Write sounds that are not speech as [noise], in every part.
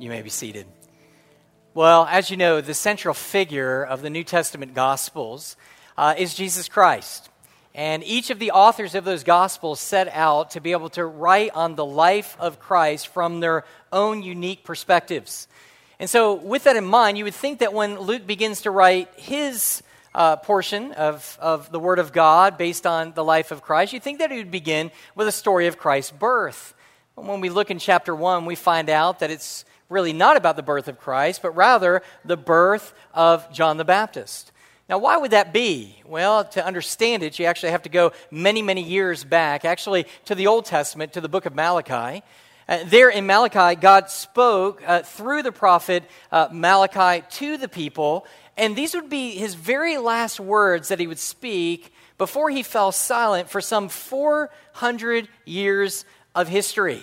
You may be seated. Well, as you know, the central figure of the New Testament Gospels uh, is Jesus Christ. And each of the authors of those Gospels set out to be able to write on the life of Christ from their own unique perspectives. And so, with that in mind, you would think that when Luke begins to write his uh, portion of, of the Word of God based on the life of Christ, you'd think that he would begin with a story of Christ's birth. When we look in chapter 1, we find out that it's really not about the birth of Christ, but rather the birth of John the Baptist. Now, why would that be? Well, to understand it, you actually have to go many, many years back, actually to the Old Testament, to the book of Malachi. Uh, there in Malachi, God spoke uh, through the prophet uh, Malachi to the people, and these would be his very last words that he would speak before he fell silent for some 400 years of history.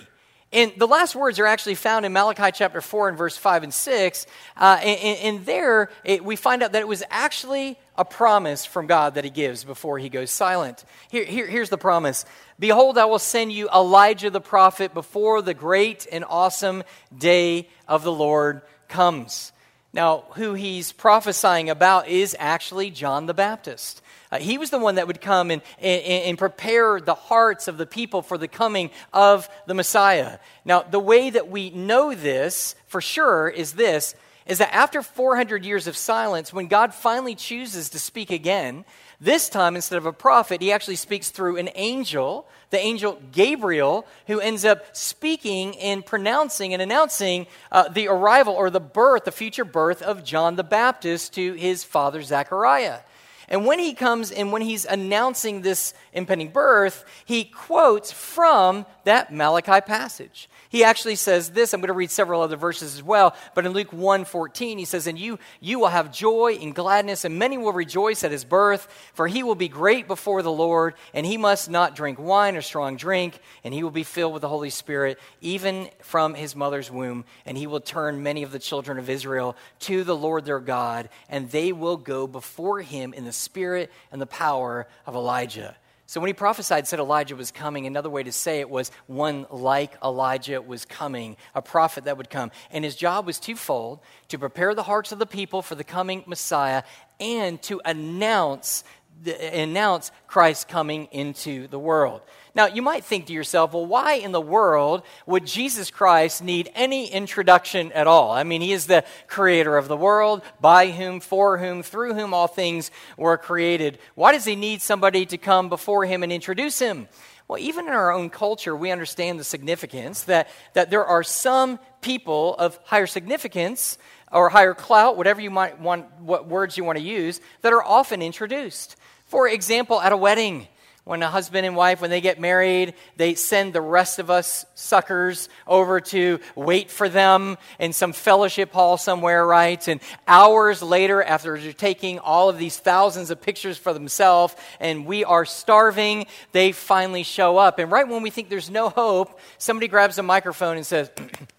And the last words are actually found in Malachi chapter 4 and verse 5 and 6. Uh, and, and, there it, we find out that it was actually a promise from God that he gives before he goes silent. Here, here, here's the promise Behold, I will send you Elijah the prophet before the great and awesome day of the Lord comes. Now, who he's prophesying about is actually John the Baptist. Uh, he was the one that would come and, and, and, prepare the hearts of the people for the coming of the Messiah. Now, the way that we know this for sure is this is that after 400 years of silence, when God finally chooses to speak again, this time instead of a prophet, he actually speaks through an angel, the angel Gabriel, who ends up speaking and pronouncing and announcing uh, the arrival or the birth, the future birth of John the Baptist to his father Zechariah. And when he comes and when he's announcing this impending birth, he quotes from that Malachi passage. He actually says this. I'm going to read several other verses as well, but in Luke 1:14 he says, "And you you will have joy and gladness, and many will rejoice at his birth, for he will be great before the Lord, and he must not drink wine or strong drink, and he will be filled with the Holy Spirit even from his mother's womb, and he will turn many of the children of Israel to the Lord their God, and they will go before him in the spirit and the power of Elijah." So when he prophesied, said Elijah was coming, another way to say it was one like Elijah was coming, a prophet that would come. And his job was twofold to prepare the hearts of the people for the coming Messiah and to announce, announce Christ coming into the world. Now, you might think to yourself, well, why in the world would Jesus Christ need any introduction at all? I mean, he is the creator of the world, by whom, for whom, through whom all things were created. Why does he need somebody to come before him and introduce him? Well, even in our own culture, we understand the significance that, that there are some people of higher significance or higher clout, whatever you might want, what words you want to use, that are often introduced. For example, at a wedding, when a husband and wife, when they get married, they send the rest of us suckers over to wait for them in some fellowship hall somewhere, right? And hours later, after they're taking all of these thousands of pictures for themselves and we are starving, they finally show up. And right when we think there's no hope, somebody grabs a microphone and says,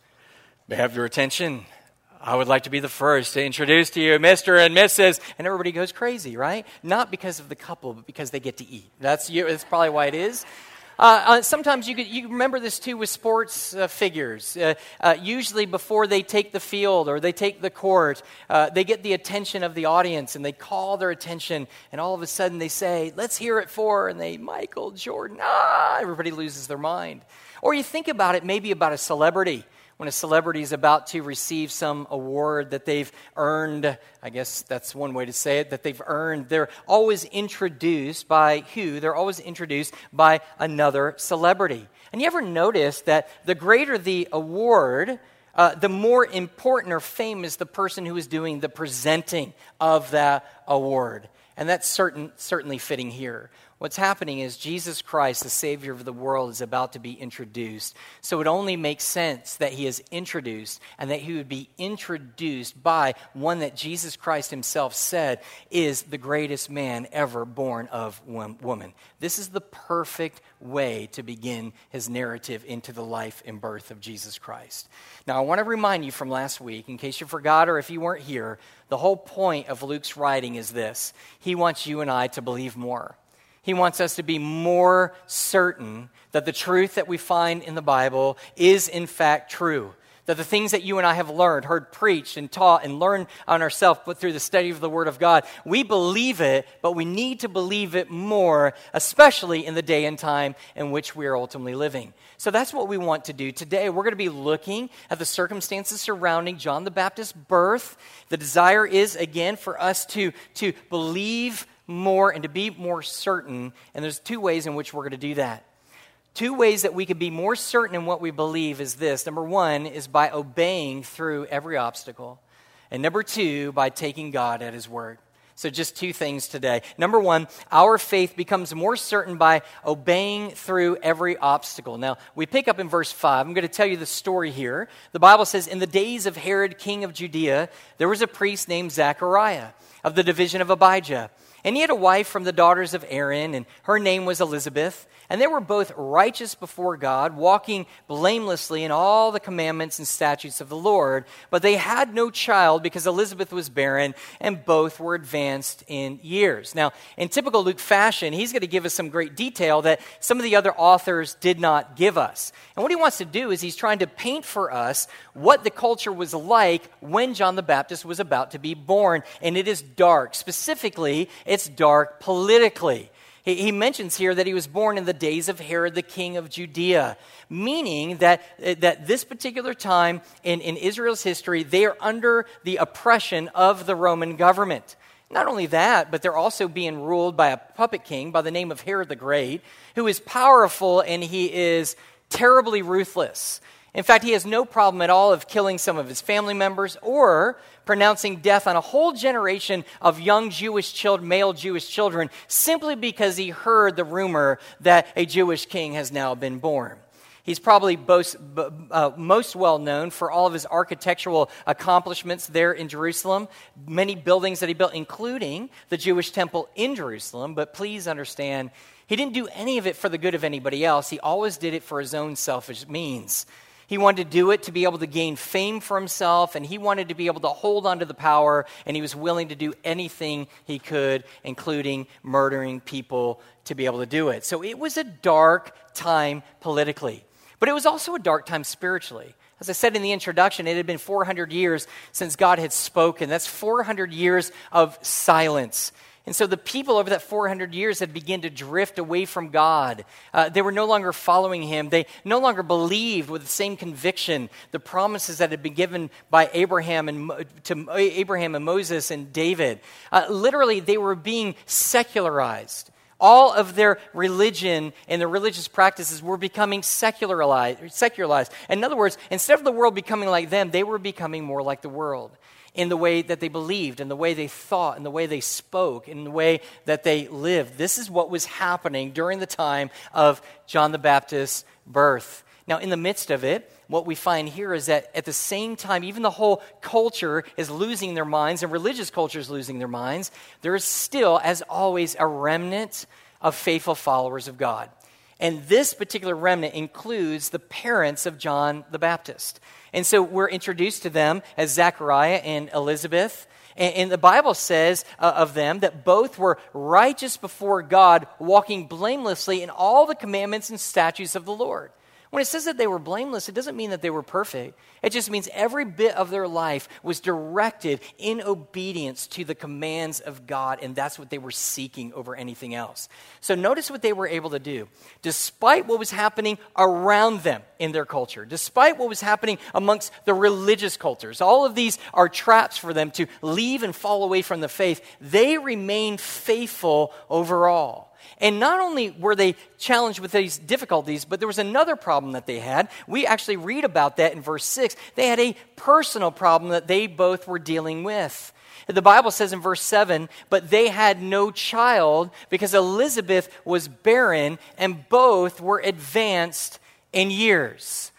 [clears throat] May have your attention? I would like to be the first to introduce to you Mr. and Mrs. And everybody goes crazy, right? Not because of the couple, but because they get to eat. That's, that's probably why it is. Uh, uh, sometimes you, could, you remember this too with sports uh, figures. Uh, uh, usually, before they take the field or they take the court, uh, they get the attention of the audience and they call their attention, and all of a sudden they say, Let's hear it for, and they, Michael Jordan, ah, everybody loses their mind. Or you think about it maybe about a celebrity when a celebrity is about to receive some award that they've earned, I guess that's one way to say it, that they've earned, they're always introduced by who? They're always introduced by another celebrity. And you ever notice that the greater the award, uh, the more important or famous the person who is doing the presenting of that award. And that's certain, certainly fitting here. What's happening is Jesus Christ, the Savior of the world, is about to be introduced. So it only makes sense that he is introduced and that he would be introduced by one that Jesus Christ himself said is the greatest man ever born of woman. This is the perfect way to begin his narrative into the life and birth of Jesus Christ. Now, I want to remind you from last week, in case you forgot or if you weren't here, the whole point of Luke's writing is this he wants you and I to believe more. He wants us to be more certain that the truth that we find in the Bible is in fact true. that the things that you and I have learned, heard preached and taught and learned on ourselves, but through the study of the Word of God, we believe it, but we need to believe it more, especially in the day and time in which we are ultimately living. So that's what we want to do today. We're going to be looking at the circumstances surrounding John the Baptist's birth. The desire is, again, for us to, to believe more and to be more certain. And there's two ways in which we're going to do that. Two ways that we can be more certain in what we believe is this. Number one is by obeying through every obstacle. And number two, by taking God at His word. So, just two things today. Number one, our faith becomes more certain by obeying through every obstacle. Now, we pick up in verse 5. I'm going to tell you the story here. The Bible says, In the days of Herod, king of Judea, there was a priest named Zechariah of the division of Abijah. And he had a wife from the daughters of Aaron, and her name was Elizabeth. And they were both righteous before God, walking blamelessly in all the commandments and statutes of the Lord. But they had no child because Elizabeth was barren, and both were advanced in years. Now, in typical Luke fashion, he's going to give us some great detail that some of the other authors did not give us. And what he wants to do is he's trying to paint for us what the culture was like when John the Baptist was about to be born. And it is dark. Specifically, it's dark politically. He, he mentions here that he was born in the days of Herod the king of Judea, meaning that, eh, that this particular time in, in Israel's history, they are under the oppression of the Roman government. Not only that, but they're also being ruled by a puppet king by the name of Herod the Great, who is powerful and he is terribly ruthless. In fact, he has no problem at all of killing some of his family members or pronouncing death on a whole generation of young Jewish children, male Jewish children, simply because he heard the rumor that a Jewish king has now been born. He's probably most, uh, most well known for all of his architectural accomplishments there in Jerusalem, many buildings that he built, including the Jewish temple in Jerusalem. But please understand, he didn't do any of it for the good of anybody else. He always did it for his own selfish means. He wanted to do it to be able to gain fame for himself, and he wanted to be able to hold on to the power, and he was willing to do anything he could, including murdering people, to be able to do it. So it was a dark time politically, but it was also a dark time spiritually. As I said in the introduction, it had been 400 years since God had spoken. That's 400 years of silence. And so the people over that 400 years had begun to drift away from God. Uh, they were no longer following him. They no longer believed with the same conviction the promises that had been given by Abraham and to Abraham and Moses and David. Uh, literally, they were being secularized. All of their religion and their religious practices were becoming secularized. secularized. In other words, instead of the world becoming like them, they were becoming more like the world in the way that they believed, in the way they thought, in the way they spoke, in the way that they lived. This is what was happening during the time of John the Baptist's birth. Now, in the midst of it, what we find here is that at the same time, even the whole culture is losing their minds and religious culture is losing their minds, there is still, as always, a remnant of faithful followers of God. And this particular remnant includes the parents of John the Baptist. And so we're introduced to them as Zechariah and Elizabeth. And, and the Bible says uh, of them that both were righteous before God, walking blamelessly in all the commandments and statutes of the Lord. When it says that they were blameless, it doesn't mean that they were perfect. It just means every bit of their life was directed in obedience to the commands of God, and that's what they were seeking over anything else. So notice what they were able to do. Despite what was happening around them in their culture, despite what was happening amongst the religious cultures, all of these are traps for them to leave and fall away from the faith, they remained faithful overall. And not only were they challenged with these difficulties, but there was another problem that they had. We actually read about that in verse 6. They had a personal problem that they both were dealing with. The Bible says in verse 7 but they had no child because Elizabeth was barren and both were advanced in years.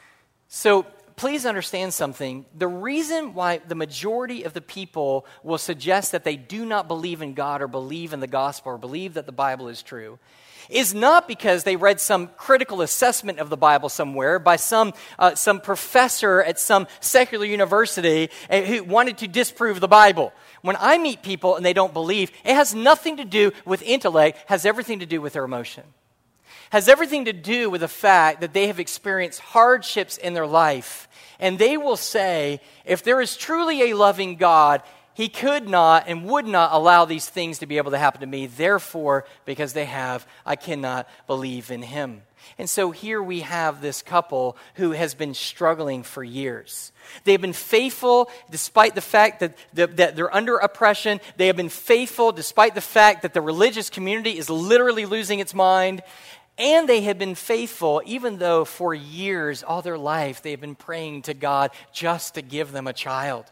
So please understand something. The reason why the majority of the people will suggest that they do not believe in God or believe in the gospel or believe that the Bible is true is not because they read some critical assessment of the Bible somewhere by some, uh, some professor at some secular university uh, who wanted to disprove the Bible. When I meet people and they don't believe, it has nothing to do with intellect, has everything to do with their emotion. Has everything to do with the fact that they have experienced hardships in their life. And they will say, if there is truly a loving God, he could not and would not allow these things to be able to happen to me. Therefore, because they have, I cannot believe in him. And so here we have this couple who has been struggling for years. They've been faithful despite the fact that, that they're under oppression. They have been faithful despite the fact that the religious community is literally losing its mind. And they have been faithful, even though for years, all their life, they've been praying to God just to give them a child.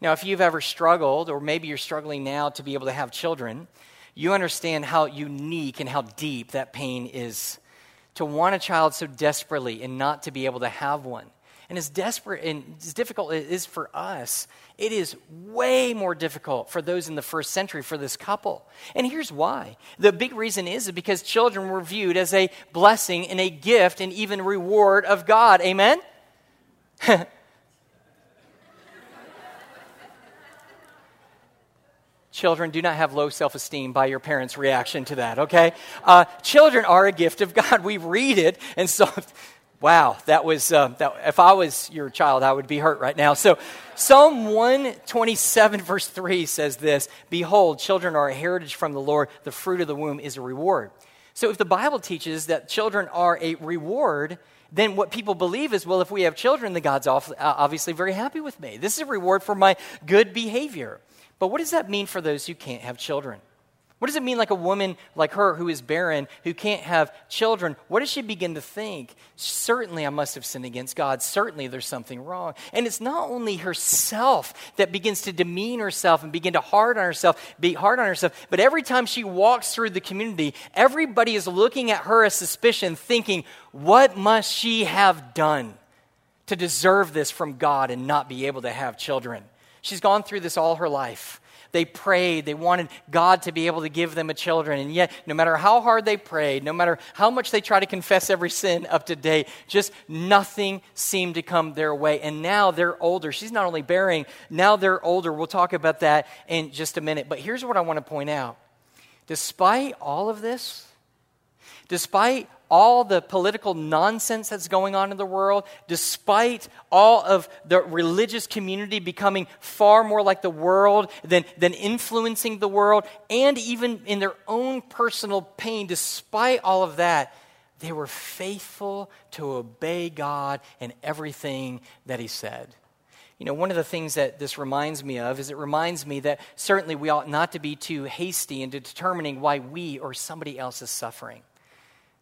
Now, if you've ever struggled, or maybe you're struggling now to be able to have children, you understand how unique and how deep that pain is. To want a child so desperately and not to be able to have one. And as desperate and as difficult it is for us, it is way more difficult for those in the first century for this couple. And here's why. The big reason is because children were viewed as a blessing and a gift and even reward of God. Amen? [laughs] Children do not have low self esteem by your parents' reaction to that, okay? Uh, children are a gift of God. We read it, and so, wow, that was, uh, that, if I was your child, I would be hurt right now. So, Psalm 127, verse 3 says this Behold, children are a heritage from the Lord, the fruit of the womb is a reward. So, if the Bible teaches that children are a reward, then what people believe is, well, if we have children, then God's obviously very happy with me. This is a reward for my good behavior. But what does that mean for those who can't have children? What does it mean, like a woman like her who is barren, who can't have children? What does she begin to think? Certainly, I must have sinned against God. Certainly, there's something wrong. And it's not only herself that begins to demean herself and begin to hard on herself, be hard on herself, but every time she walks through the community, everybody is looking at her as suspicion, thinking, what must she have done to deserve this from God and not be able to have children? She's gone through this all her life. They prayed. They wanted God to be able to give them a children. And yet, no matter how hard they prayed, no matter how much they try to confess every sin up to date, just nothing seemed to come their way. And now they're older. She's not only bearing, now they're older. We'll talk about that in just a minute. But here's what I want to point out. Despite all of this, despite all the political nonsense that's going on in the world, despite all of the religious community becoming far more like the world than, than influencing the world, and even in their own personal pain, despite all of that, they were faithful to obey God in everything that He said. You know, one of the things that this reminds me of is it reminds me that certainly we ought not to be too hasty into determining why we or somebody else is suffering.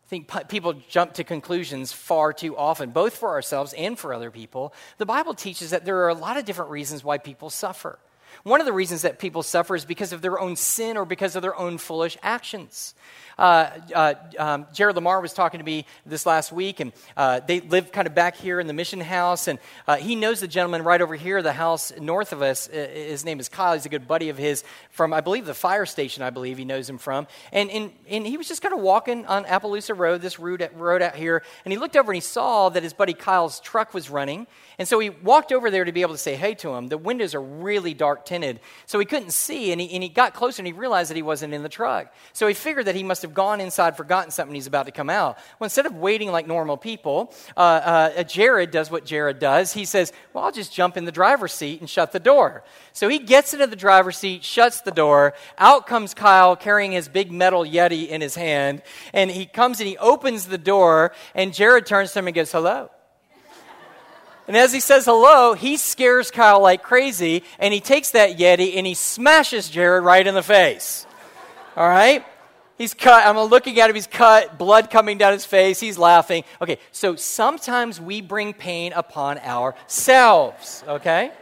I think people jump to conclusions far too often, both for ourselves and for other people. The Bible teaches that there are a lot of different reasons why people suffer. One of the reasons that people suffer is because of their own sin or because of their own foolish actions. Uh, uh, um, Jared Lamar was talking to me this last week, and uh, they live kind of back here in the mission house. And uh, he knows the gentleman right over here, the house north of us. His name is Kyle. He's a good buddy of his from, I believe, the fire station, I believe he knows him from. And, and, and he was just kind of walking on Appaloosa Road, this road, road out here, and he looked over and he saw that his buddy Kyle's truck was running. And so he walked over there to be able to say hey to him. The windows are really dark tinted, so he couldn't see. And he, and he got closer and he realized that he wasn't in the truck. So he figured that he must have gone inside, forgotten something, and he's about to come out. Well, instead of waiting like normal people, uh, uh, Jared does what Jared does. He says, Well, I'll just jump in the driver's seat and shut the door. So he gets into the driver's seat, shuts the door. Out comes Kyle carrying his big metal Yeti in his hand. And he comes and he opens the door, and Jared turns to him and goes, Hello. And as he says hello, he scares Kyle like crazy, and he takes that Yeti and he smashes Jared right in the face. All right? He's cut. I'm looking at him. He's cut, blood coming down his face. He's laughing. Okay, so sometimes we bring pain upon ourselves, okay?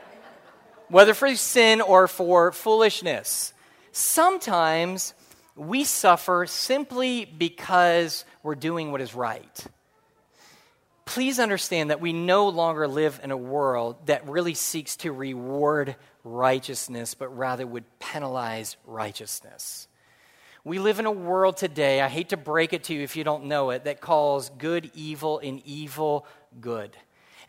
Whether for sin or for foolishness. Sometimes we suffer simply because we're doing what is right. Please understand that we no longer live in a world that really seeks to reward righteousness, but rather would penalize righteousness. We live in a world today, I hate to break it to you if you don't know it, that calls good evil and evil good.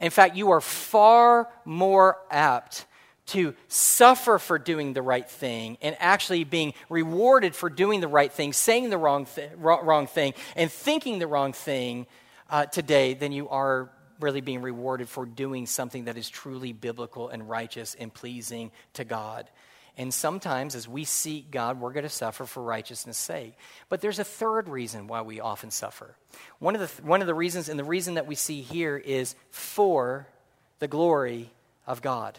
In fact, you are far more apt to suffer for doing the right thing and actually being rewarded for doing the right thing, saying the wrong, th- wrong thing, and thinking the wrong thing uh, today than you are really being rewarded for doing something that is truly biblical and righteous and pleasing to God. And sometimes, as we seek God, we're going to suffer for righteousness' sake. But there's a third reason why we often suffer. One of the, one of the reasons, and the reason that we see here, is for the glory of God.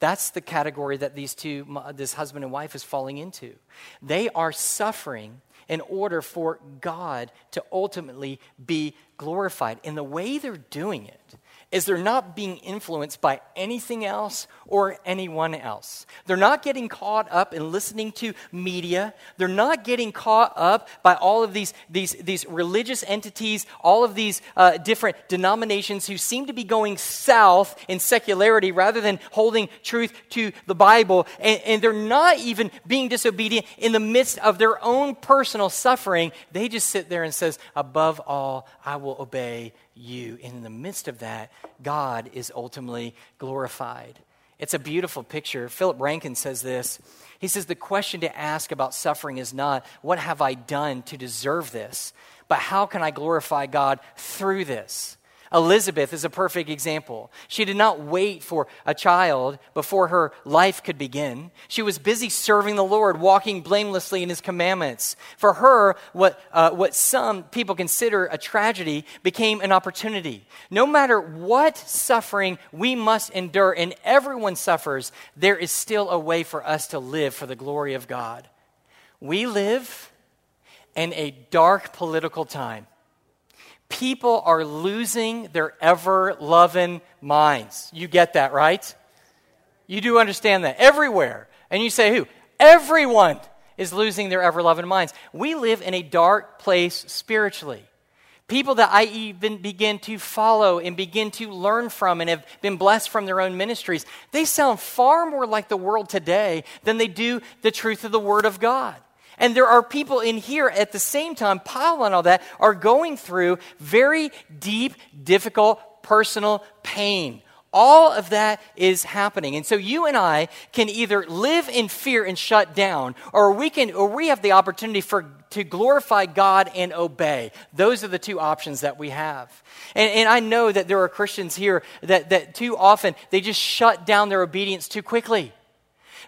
That's the category that these two, uh, this husband and wife, is falling into. They are suffering in order for God to ultimately be glorified. And the way they're doing it is they're not being influenced by anything else or anyone else. They're not getting caught up in listening to media. They're not getting caught up by all of these, these, these religious entities, all of these uh, different denominations who seem to be going south in secularity rather than holding truth to the Bible. And, and they're not even being disobedient in the midst of their own personal suffering. They just sit there and says, above all, I will obey you. And in the midst of that, God is ultimately glorified. It's a beautiful picture. Philip Ryken says this. He says, The question to ask about suffering is not, What have I done to deserve this? But how can I glorify God through this? Elizabeth is a perfect example. She did not wait for a child before her life could begin. She was busy serving the Lord, walking blamelessly in his commandments. For her, what, uh, what some people consider a tragedy became an opportunity. No matter what suffering we must endure, and everyone suffers, there is still a way for us to live for the glory of God. We live in a dark political time people are losing their ever loving minds. You get that, right? You do understand that everywhere. And you say, who? Everyone is losing their ever loving minds. We live in a dark place spiritually. People that I even begin to follow and begin to learn from and have been blessed from their own ministries, they sound far more like the world today than they do the truth of the Word of God. And there are people in here at the same time, Paul and all that, are going through very deep, difficult personal pain. All of that is happening. And so you and I can either live in fear and shut down, or we can or we have the opportunity for to glorify God and obey. Those are the two options that we have. And, and I know that there are Christians here that, that too often they just shut down their obedience too quickly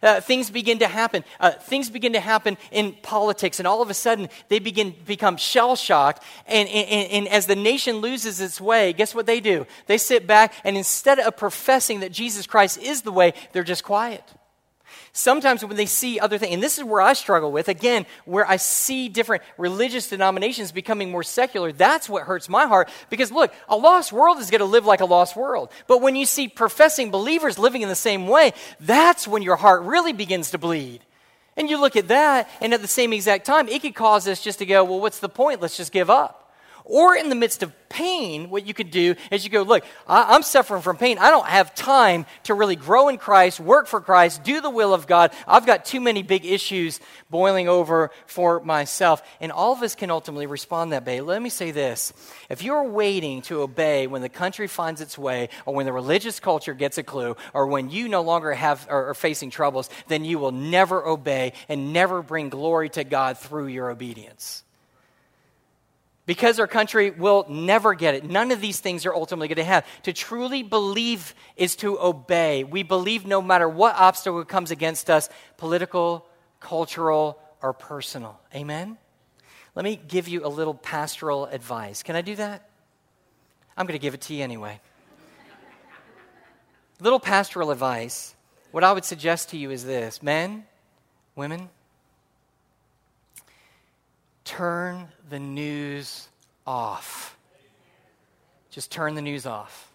uh, things begin to happen. Uh, things begin to happen in politics, and all of a sudden they begin become shell shocked. And, and, and as the nation loses its way, guess what they do? They sit back, and instead of professing that Jesus Christ is the way, they're just quiet. Sometimes when they see other things, and this is where I struggle with, again, where I see different religious denominations becoming more secular, that's what hurts my heart. Because look, a lost world is going to live like a lost world. But when you see professing believers living in the same way, that's when your heart really begins to bleed. And you look at that, and at the same exact time, it could cause us just to go, well, what's the point? Let's just give up. Or in the midst of pain, what you could do is you go, Look, I, am suffering from pain. I don't have time to really grow in Christ, work for Christ, do the will of God. I've got too many big issues boiling over for myself. And all of us can ultimately respond that way. Let me say this if you're waiting to obey when the country finds its way, or when the religious culture gets a clue, or when you no longer have or are facing troubles, then you will never obey and never bring glory to God through your obedience because our country will never get it. None of these things are ultimately going to have. To truly believe is to obey. We believe no matter what obstacle comes against us, political, cultural, or personal. Amen? Let me give you a little pastoral advice. Can I do that? I'm going to give it to you anyway. [laughs] little pastoral advice. What I would suggest to you is this men, women, turn the news off. Just turn the news off.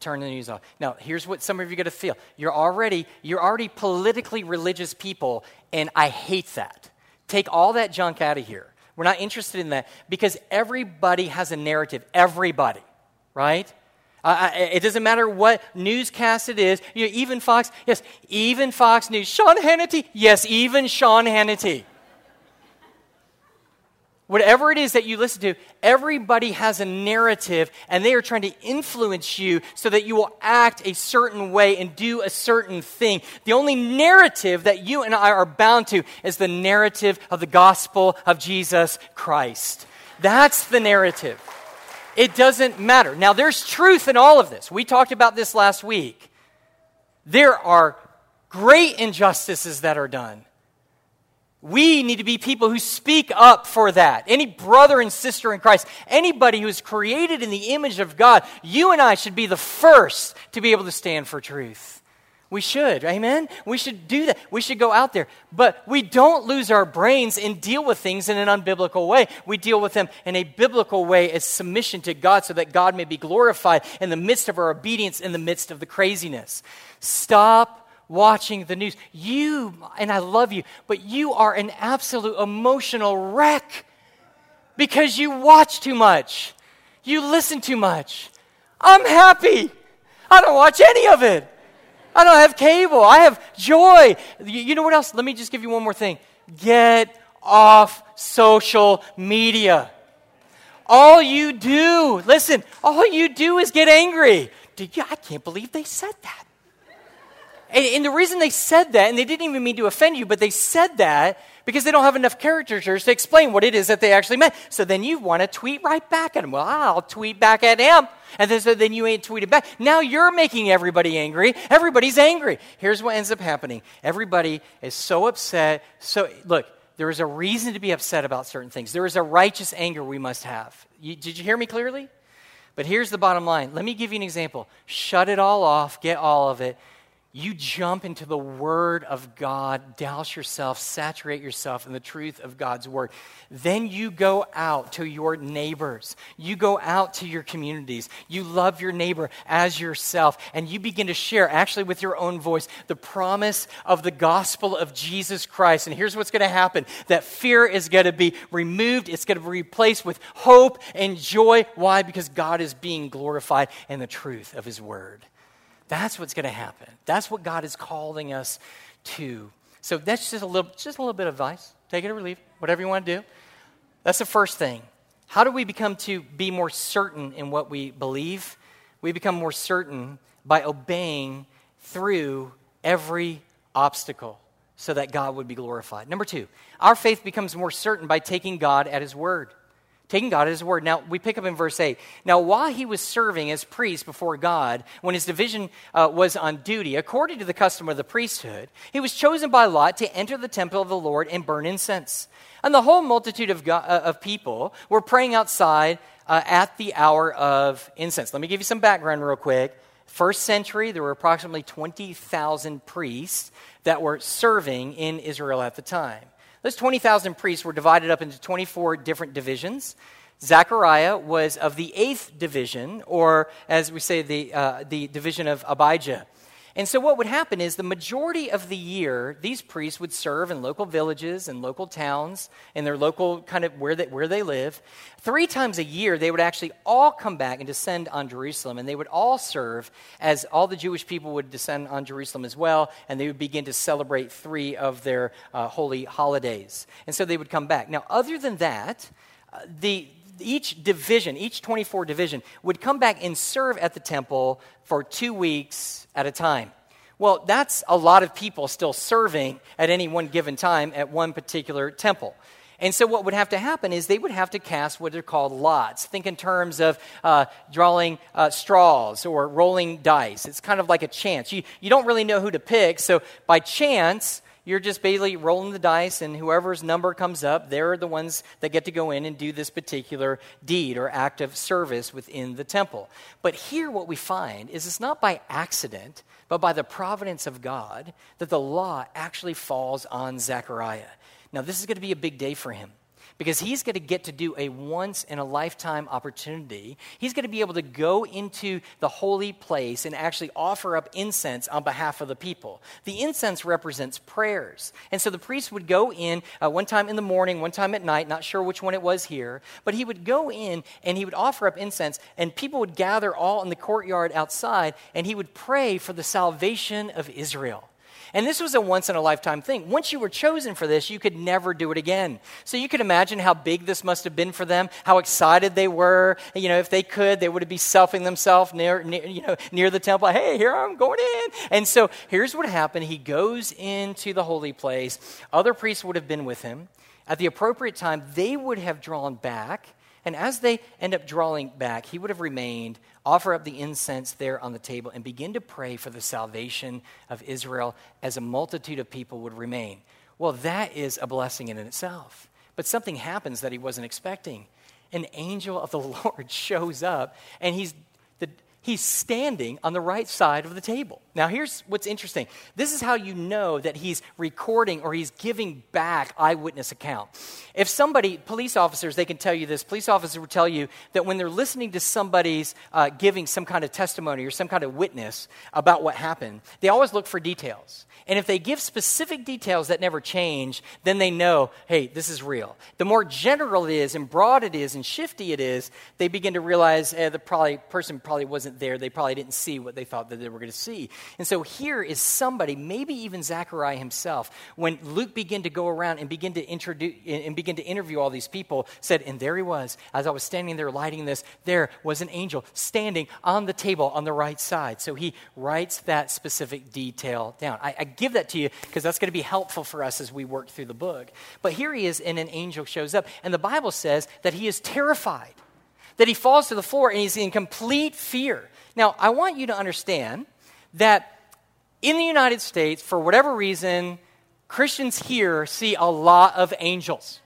Turn the news off. Now, here's what some of you got to feel. You're already you're already politically religious people, and I hate that. Take all that junk out of here. We're not interested in that because everybody has a narrative. Everybody, right? Uh, it doesn't matter what newscast it is. You know, even Fox, yes, even Fox News. Sean Hannity, yes, even Sean Hannity. Whatever it is that you listen to, everybody has a narrative and they are trying to influence you so that you will act a certain way and do a certain thing. The only narrative that you and I are bound to is the narrative of the gospel of Jesus Christ. That's the narrative. It doesn't matter. Now, there's truth in all of this. We talked about this last week. There are great injustices that are done. We need to be people who speak up for that. Any brother and sister in Christ, anybody who is created in the image of God, you and I should be the first to be able to stand for truth. We should, amen? We should do that. We should go out there. But we don't lose our brains and deal with things in an unbiblical way. We deal with them in a biblical way as submission to God so that God may be glorified in the midst of our obedience, in the midst of the craziness. Stop watching the news. You, and I love you, but you are an absolute emotional wreck because you watch too much. You listen too much. I'm happy. I don't watch any of it. I don't have cable. I have joy. You know what else? Let me just give you one more thing. Get off social media. All you do, listen, all you do is get angry. I can't believe they said that. And, and, the reason they said that, and they didn't even mean to offend you, but they said that because they don't have enough caricatures to explain what it is that they actually meant. So then you want to tweet right back at them. Well, I'll tweet back at him. And then, so then you ain't tweeted back. Now you're making everybody angry. Everybody's angry. Here's what ends up happening everybody is so upset. So, look, there is a reason to be upset about certain things. There is a righteous anger we must have. You, did you hear me clearly? But here's the bottom line. Let me give you an example. Shut it all off, get all of it, you jump into the Word of God, douse yourself, saturate yourself in the truth of God's Word. Then you go out to your neighbors. You go out to your communities. You love your neighbor as yourself, and you begin to share, actually with your own voice, the promise of the gospel of Jesus Christ. And here's what's going to happen that fear is going to be removed, it's going to be replaced with hope and joy. Why? Because God is being glorified in the truth of His Word. That's what's going to happen. That's what God is calling us to. So that's just a little, just a little bit of advice. Take it or leave it, whatever you want to do. That's the first thing. How do we become to be more certain in what we believe? We become more certain by obeying through every obstacle so that God would be glorified. Number two, our faith becomes more certain by taking God at His word taking God at his word. Now, we pick up in verse 8. Now, while he was serving as priest before God, when his division uh, was on duty, according to the custom of the priesthood, he was chosen by Lot to enter the temple of the Lord and burn incense. And the whole multitude of, God, uh, of people were praying outside uh, at the hour of incense. Let me give you some background real quick. First century, there were approximately 20,000 priests that were serving in Israel at the time. Those 20,000 priests were divided up into 24 different divisions. Zechariah was of the eighth division, or as we say, the, uh, the division of Abijah. And so, what would happen is the majority of the year, these priests would serve in local villages and local towns, in their local kind of where they, where they live. Three times a year, they would actually all come back and descend on Jerusalem, and they would all serve as all the Jewish people would descend on Jerusalem as well, and they would begin to celebrate three of their uh, holy holidays. And so they would come back. Now, other than that, uh, the, each division, each 24 division, would come back and serve at the temple for two weeks at a time. Well, that's a lot of people still serving at any one given time at one particular temple. And so, what would have to happen is they would have to cast what are called lots. Think in terms of uh, drawing uh, straws or rolling dice. It's kind of like a chance. You, you don't really know who to pick. So, by chance, you're just basically rolling the dice, and whoever's number comes up, they're the ones that get to go in and do this particular deed or act of service within the temple. But here, what we find is it's not by accident, but by the providence of God that the law actually falls on Zechariah. Now, this is going to be a big day for him because he's going to get to do a once in a lifetime opportunity. He's going to be able to go into the holy place and actually offer up incense on behalf of the people. The incense represents prayers. And so the priest would go in uh, one time in the morning, one time at night, not sure which one it was here, but he would go in and he would offer up incense, and people would gather all in the courtyard outside, and he would pray for the salvation of Israel. And this was a once in a lifetime thing. Once you were chosen for this, you could never do it again. So you can imagine how big this must have been for them, how excited they were. You know, if they could, they would have be selfing themselves near, near, you know, near the temple. Hey, here I'm going in. And so here's what happened. He goes into the holy place. Other priests would have been with him. At the appropriate time, they would have drawn back. And as they end up drawing back, he would have remained offer up the incense there on the table, and begin to pray for the salvation of Israel as a multitude of people would remain. Well, that is a blessing in itself. But something happens that he wasn't expecting. An angel of the [laughs] Lord shows up, and he's he's standing on the right side of the table. Now, here's what's interesting. This is how you know that he's recording or he's giving back eyewitness account. If somebody, police officers, they can tell you this. Police officers will tell you that when they're listening to somebody's uh, giving some kind of testimony or some kind of witness about what happened, they always look for details. And if they give specific details that never change, then they know, hey, this is real. The more general it is and broad it is and shifty it is, they begin to realize eh, the probably, person probably wasn't there. They probably didn't see what they thought that they were going to see. And so here is somebody, maybe even Zechariah himself, when Luke began to go around and begin to introduce and begin to interview all these people, said, and there he was, as I was standing there lighting this, there was an angel standing on the table on the right side. So he writes that specific detail down. I, I give that to you because that's going to be helpful for us as we work through the book. But here he is, and an angel shows up, and the Bible says that he is terrified that he falls to the floor and he's in complete fear. Now, I want you to understand that in the United States, for whatever reason, Christians here see a lot of angels.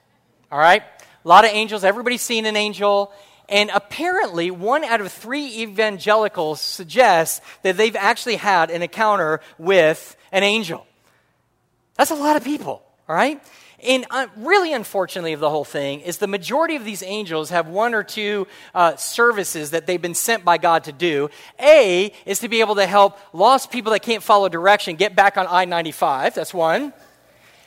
All right? A lot of angels. Everybody's seen an angel. And apparently, one out of three evangelicals suggests that they've actually had an encounter with an angel. That's a lot of people, all right? And uh, really, unfortunately, of the whole thing is the majority of these angels have one or two uh, services that they've been sent by God to do. A is to be able to help lost people that can't follow direction get back on I 95. That's one.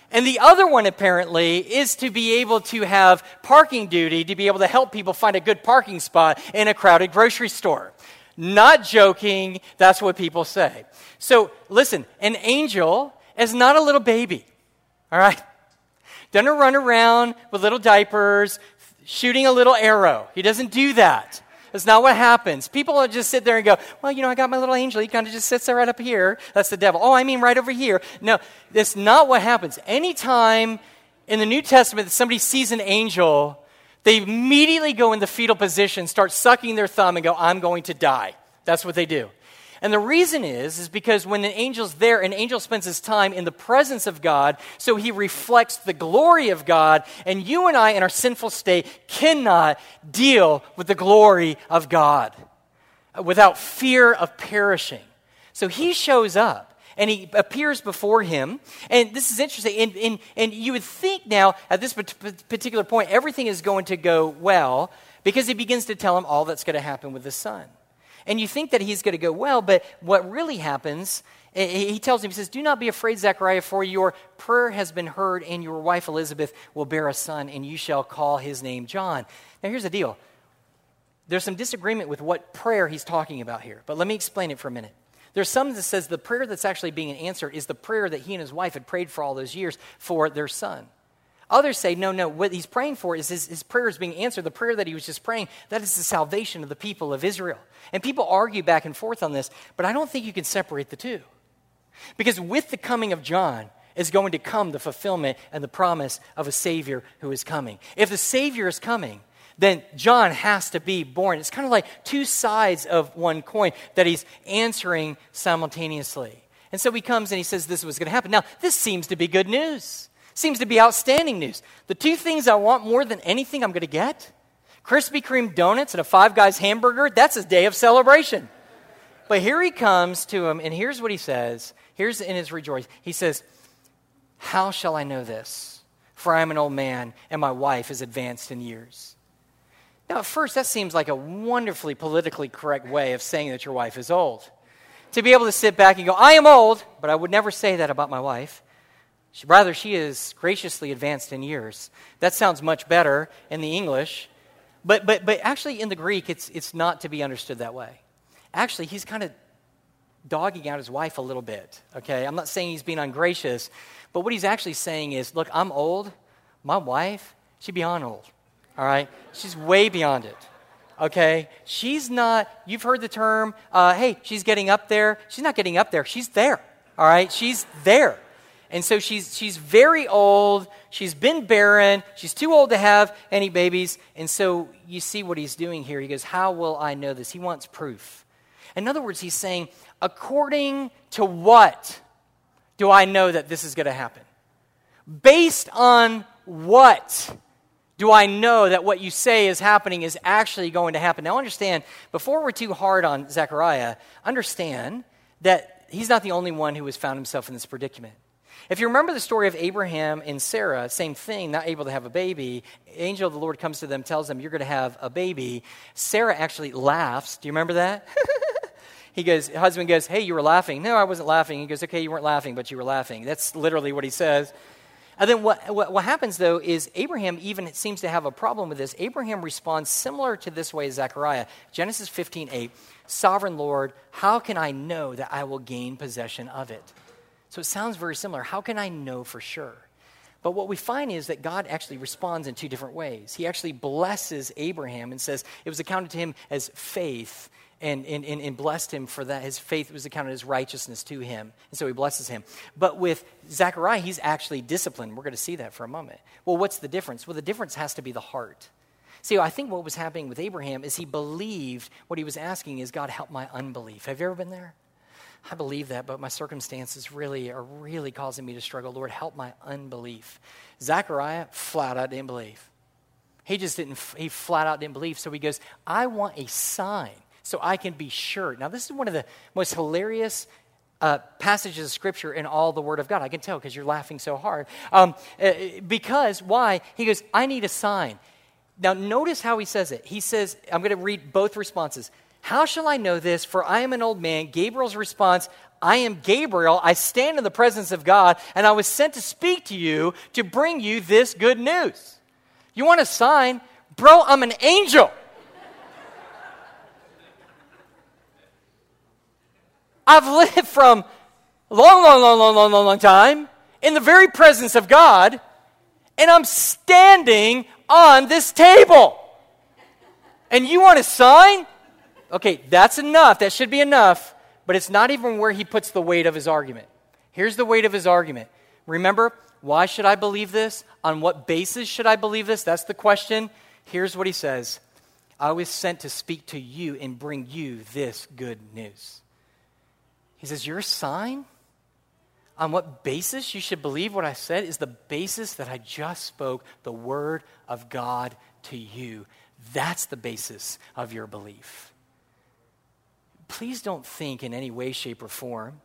And the other one, apparently, is to be able to have parking duty to be able to help people find a good parking spot in a crowded grocery store. Not joking, that's what people say. So, listen, an angel is not a little baby, all right? Doesn't run around with little diapers, shooting a little arrow. He doesn't do that. That's not what happens. People just sit there and go, Well, you know, I got my little angel. He kind of just sits there right up here. That's the devil. Oh, I mean, right over here. No, that's not what happens. Anytime in the New Testament that somebody sees an angel, they immediately go in the fetal position, start sucking their thumb, and go, I'm going to die. That's what they do. And the reason is, is because when an angel's there, an angel spends his time in the presence of God, so he reflects the glory of God. And you and I, in our sinful state, cannot deal with the glory of God without fear of perishing. So he shows up and he appears before him. And this is interesting. And, and, and you would think now, at this particular point, everything is going to go well because he begins to tell him all that's going to happen with the son. And you think that he's going to go well, but what really happens, he tells him, he says, Do not be afraid, Zechariah, for your prayer has been heard, and your wife Elizabeth will bear a son, and you shall call his name John. Now, here's the deal there's some disagreement with what prayer he's talking about here, but let me explain it for a minute. There's some that says the prayer that's actually being answered is the prayer that he and his wife had prayed for all those years for their son. Others say, no, no, what he's praying for is his, his prayer is being answered. The prayer that he was just praying, that is the salvation of the people of Israel. And people argue back and forth on this, but I don't think you can separate the two. Because with the coming of John is going to come the fulfillment and the promise of a Savior who is coming. If the Savior is coming, then John has to be born. It's kind of like two sides of one coin that he's answering simultaneously. And so he comes and he says this was going to happen. Now, this seems to be good news. Seems to be outstanding news. The two things I want more than anything I'm going to get Krispy Kreme donuts and a Five Guys hamburger, that's a day of celebration. But here he comes to him, and here's what he says. Here's in his rejoice. He says, How shall I know this? For I am an old man, and my wife is advanced in years. Now, at first, that seems like a wonderfully politically correct way of saying that your wife is old. To be able to sit back and go, I am old, but I would never say that about my wife. Rather, she is graciously advanced in years. That sounds much better in the English. But, but, but actually, in the Greek, it's, it's not to be understood that way. Actually, he's kind of dogging out his wife a little bit, okay? I'm not saying he's being ungracious, but what he's actually saying is, look, I'm old. My wife, she's beyond old, all right? She's way beyond it, okay? She's not, you've heard the term, uh, hey, she's getting up there. She's not getting up there, she's there, all right? She's there. And so she's, she's very old. She's been barren. She's too old to have any babies. And so you see what he's doing here. He goes, How will I know this? He wants proof. In other words, he's saying, According to what do I know that this is going to happen? Based on what do I know that what you say is happening is actually going to happen? Now, understand, before we're too hard on Zechariah, understand that he's not the only one who has found himself in this predicament. If you remember the story of Abraham and Sarah, same thing, not able to have a baby. Angel of the Lord comes to them, tells them, You're going to have a baby. Sarah actually laughs. Do you remember that? [laughs] he goes, husband goes, Hey, you were laughing. No, I wasn't laughing. He goes, Okay, you weren't laughing, but you were laughing. That's literally what he says. And then what, what, what, happens, though, is Abraham even seems to have a problem with this. Abraham responds similar to this way as Zechariah. Genesis 15 8, Sovereign Lord, how can I know that I will gain possession of it? So it sounds very similar. How can I know for sure? But what we find is that God actually responds in two different ways. He actually blesses Abraham and says it was accounted to him as faith and, and, and, blessed him for that. His faith was accounted as righteousness to him. And so he blesses him. But with Zechariah, he's actually disciplined. We're going to see that for a moment. Well, what's the difference? Well, the difference has to be the heart. See, I think what was happening with Abraham is he believed what he was asking is, God, help my unbelief. Have you ever been there? I believe that, but my circumstances really are really causing me to struggle. Lord, help my unbelief. Zechariah flat out didn't believe. He just didn't, he flat out didn't believe. So he goes, I want a sign so I can be sure. Now, this is one of the most hilarious uh, passages of scripture in all the Word of God. I can tell because you're laughing so hard. Um, uh, because, why? He goes, I need a sign. Now, notice how he says it. He says, I'm going to read both responses. How shall I know this? For I am an old man. Gabriel's response I am Gabriel. I stand in the presence of God, and I was sent to speak to you to bring you this good news. You want a sign? Bro, I'm an angel. I've lived from long, long, long, long, long, long, long time in the very presence of God, and I'm standing on this table. And you want a sign? Okay, that's enough. That should be enough. But it's not even where he puts the weight of his argument. Here's the weight of his argument. Remember, why should I believe this? On what basis should I believe this? That's the question. Here's what he says I was sent to speak to you and bring you this good news. He says, Your sign? On what basis you should believe what I said is the basis that I just spoke the word of God to you. That's the basis of your belief please don't think in any way, shape, or form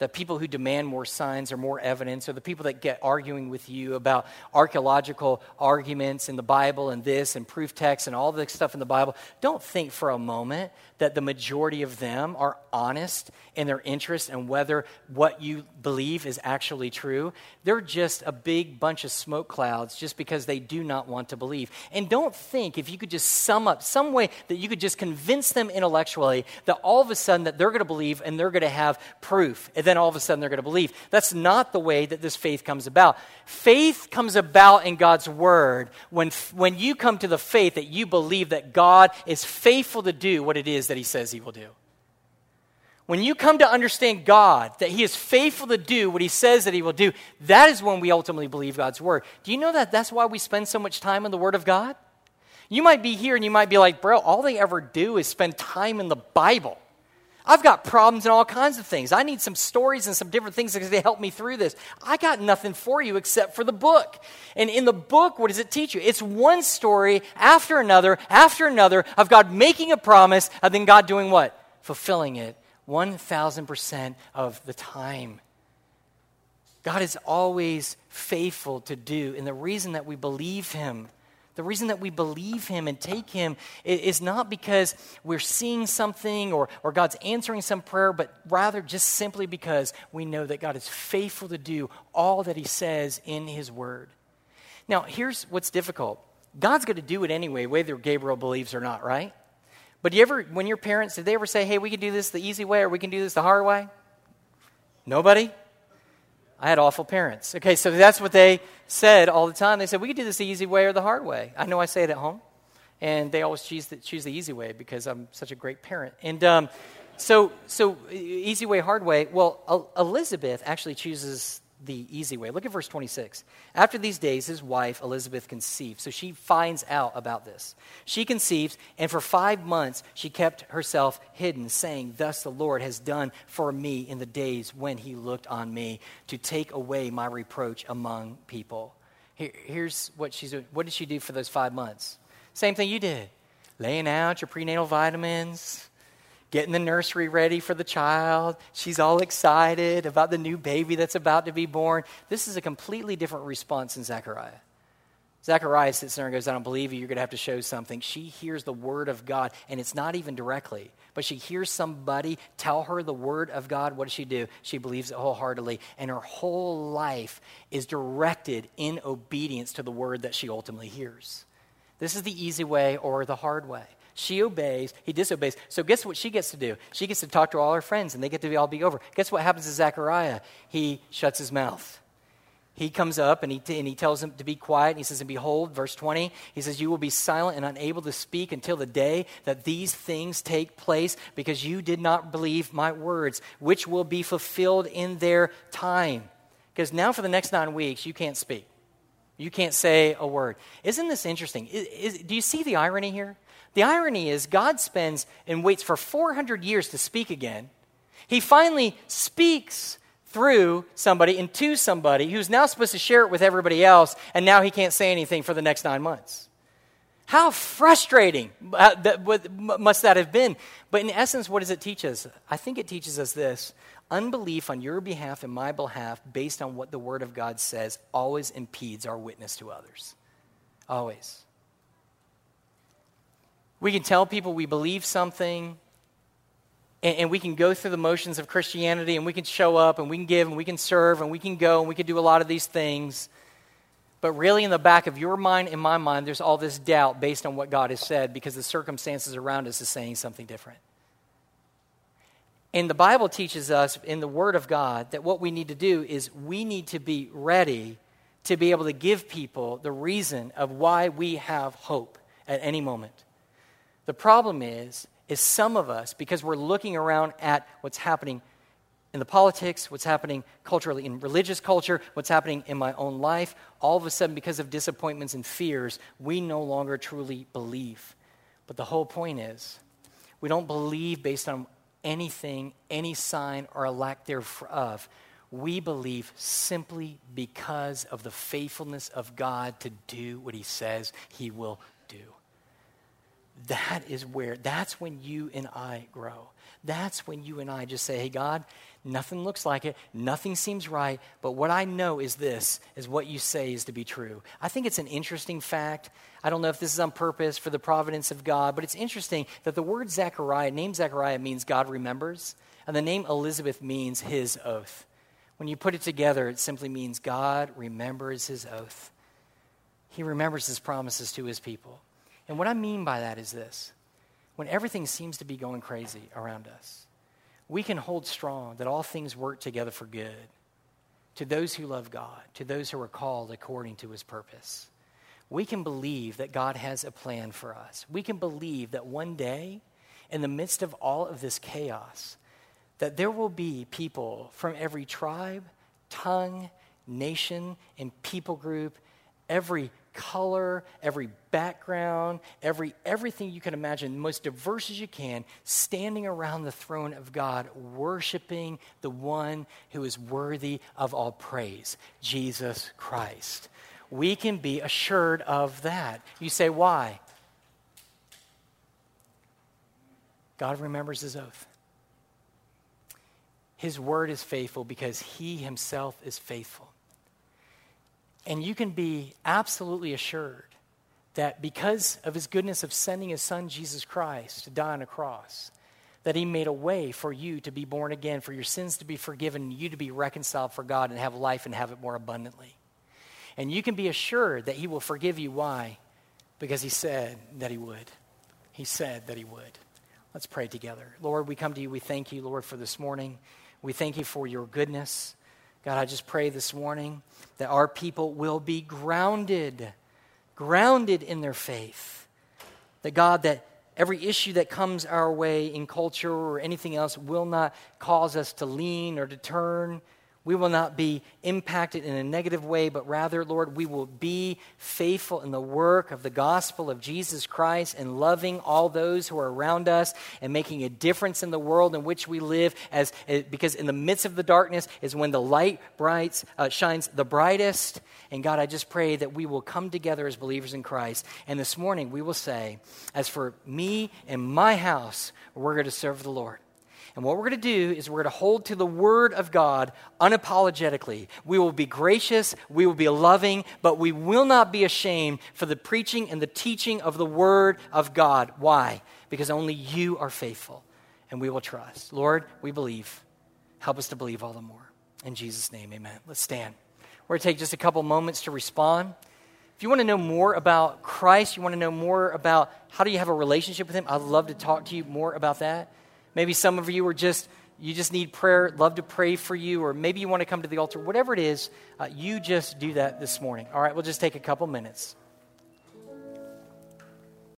the people who demand more signs or more evidence, or the people that get arguing with you about archaeological arguments in the Bible and this and proof texts and all the stuff in the Bible, don't think for a moment that the majority of them are honest in their interest and whether what you believe is actually true. They're just a big bunch of smoke clouds just because they do not want to believe. And don't think if you could just sum up some way that you could just convince them intellectually that all of a sudden that they're going to believe and they're going to have proof and then all of a sudden they're going to believe. That's not the way that this faith comes about. Faith comes about in God's word when when you come to the faith that you believe that God is faithful to do what it is that he says he will do. When you come to understand God, that He is faithful to do what He says that He will do, that is when we ultimately believe God's Word. Do you know that that's why we spend so much time in the Word of God? You might be here and you might be like, bro, all they ever do is spend time in the Bible. I've got problems and all kinds of things. I need some stories and some different things to help me through this. I got nothing for you except for the book. And in the book, what does it teach you? It's one story after another, after another of God making a promise and then God doing what? Fulfilling it 1,000% of the time. God is always faithful to do. And the reason that we believe Him, the reason that we believe Him and take Him is not because we're seeing something or, or God's answering some prayer, but rather just simply because we know that God is faithful to do all that He says in His Word. Now, here's what's difficult God's going to do it anyway, whether Gabriel believes or not, right? But do you ever, when your parents, did they ever say, hey, we can do this the easy way or we can do this the hard way? Nobody? I had awful parents. Okay, so that's what they said all the time. They said, we can do this the easy way or the hard way. I know I say it at home. And they always choose the, choose the easy way because I'm such a great parent. And um, so, so, easy way, hard way. Well, Elizabeth actually chooses the easy way. Look at verse 26. After these days, his wife, Elizabeth, conceived. So she finds out about this. She conceives, and for five months she kept herself hidden, saying, Thus the Lord has done for me in the days when he looked on me to take away my reproach among people. Here, here's what she's doing. What did she do for those five months? Same thing you did laying out your prenatal vitamins getting the nursery ready for the child. She's all excited about the new baby that's about to be born. This is a completely different response in Zechariah. Zechariah sits there and goes, I don't believe you. You're going to have to show something. She hears the word of God, and it's not even directly, but she hears somebody tell her the word of God. What does she do? She believes it wholeheartedly, and her whole life is directed in obedience to the word that she ultimately hears. This is the easy way or the hard way. She obeys, he disobeys. So, guess what she gets to do? She gets to talk to all her friends, and they get to be, all be over. Guess what happens to Zechariah? He shuts his mouth. He comes up and he, and he tells him to be quiet. And he says, And behold, verse 20, he says, You will be silent and unable to speak until the day that these things take place, because you did not believe my words, which will be fulfilled in their time. Because now, for the next nine weeks, you can't speak. You can't say a word. Isn't this interesting? Is, is, do you see the irony here? The irony is, God spends and waits for 400 years to speak again. He finally speaks through somebody and to somebody who's now supposed to share it with everybody else, and now he can't say anything for the next nine months. How frustrating uh, must that have been? But in essence, what does it teach us? I think it teaches us this unbelief on your behalf and my behalf, based on what the Word of God says, always impedes our witness to others. Always. We can tell people we believe something, and, and, we can go through the motions of Christianity, and we can show up, and we can give, and we can serve, and we can go, and we can do a lot of these things. But really, in the back of your mind and my mind, there's all this doubt based on what God has said because the circumstances around us is saying something different. And the Bible teaches us in the Word of God that what we need to do is we need to be ready to be able to give people the reason of why we have hope at any moment. The problem is, is some of us, because we're looking around at what's happening in the politics, what's happening culturally in religious culture, what's happening in my own life, all of a sudden, because of disappointments and fears, we no longer truly believe. But the whole point is, we don't believe based on anything, any sign, or a lack thereof. We believe simply because of the faithfulness of God to do what He says He will that is where, that's when you and I grow. That's when you and I just say, hey, God, nothing looks like it, nothing seems right, but what I know is this, is what you say is to be true. I think it's an interesting fact. I don't know if this is on purpose for the providence of God, but it's interesting that the word Zechariah, name Zechariah means God remembers, and the name Elizabeth means his oath. When you put it together, it simply means God remembers his oath. He remembers his promises to his people. And what I mean by that is this when everything seems to be going crazy around us, we can hold strong that all things work together for good to those who love God, to those who are called according to his purpose. We can believe that God has a plan for us. We can believe that one day, in the midst of all of this chaos, that there will be people from every tribe, tongue, nation, and people group, every color, every background, every everything you can imagine, most diverse as you can, standing around the throne of God, worshiping the one who is worthy of all praise, Jesus Christ. We can be assured of that. You say, why? God remembers his oath. His word is faithful because he himself is faithful. And you can be absolutely assured that because of his goodness of sending his son Jesus Christ to die on a cross, that he made a way for you to be born again, for your sins to be forgiven, you to be reconciled for God and have life and have it more abundantly. And you can be assured that he will forgive you. Why? Because he said that he would. He said that he would. Let's pray together. Lord, we come to you. We thank you, Lord, for this morning. We thank you for your goodness. God, I just pray this morning that our people will be grounded, grounded in their faith. That God, that every issue that comes our way in culture or anything else will not cause us to lean or to turn we will not be impacted in a negative way, but rather, Lord, we will be faithful in the work of the gospel of Jesus Christ and loving all those who are around us and making a difference in the world in which we live. As, eh, because in the midst of the darkness is when the light brights, uh, shines the brightest. And God, I just pray that we will come together as believers in Christ. And this morning we will say, as for me and my house, we're going to serve the Lord. And what we're going to do is we're going to hold to the Word of God unapologetically. We will be gracious, we will be loving, but we will not be ashamed for the preaching and the teaching of the Word of God. Why? Because only you are faithful, and we will trust. Lord, we believe. Help us to believe all the more. In Jesus' name, amen. Let's stand. We're going to take just a couple moments to respond. If you want to know more about Christ, you want to know more about how do you have a relationship with Him, I'd love to talk to you more about that. Maybe some of you are just, you just need prayer, love to pray for you, or maybe you want to come to the altar. Whatever it is, uh, you just do that this morning. All right, we'll just take a couple minutes.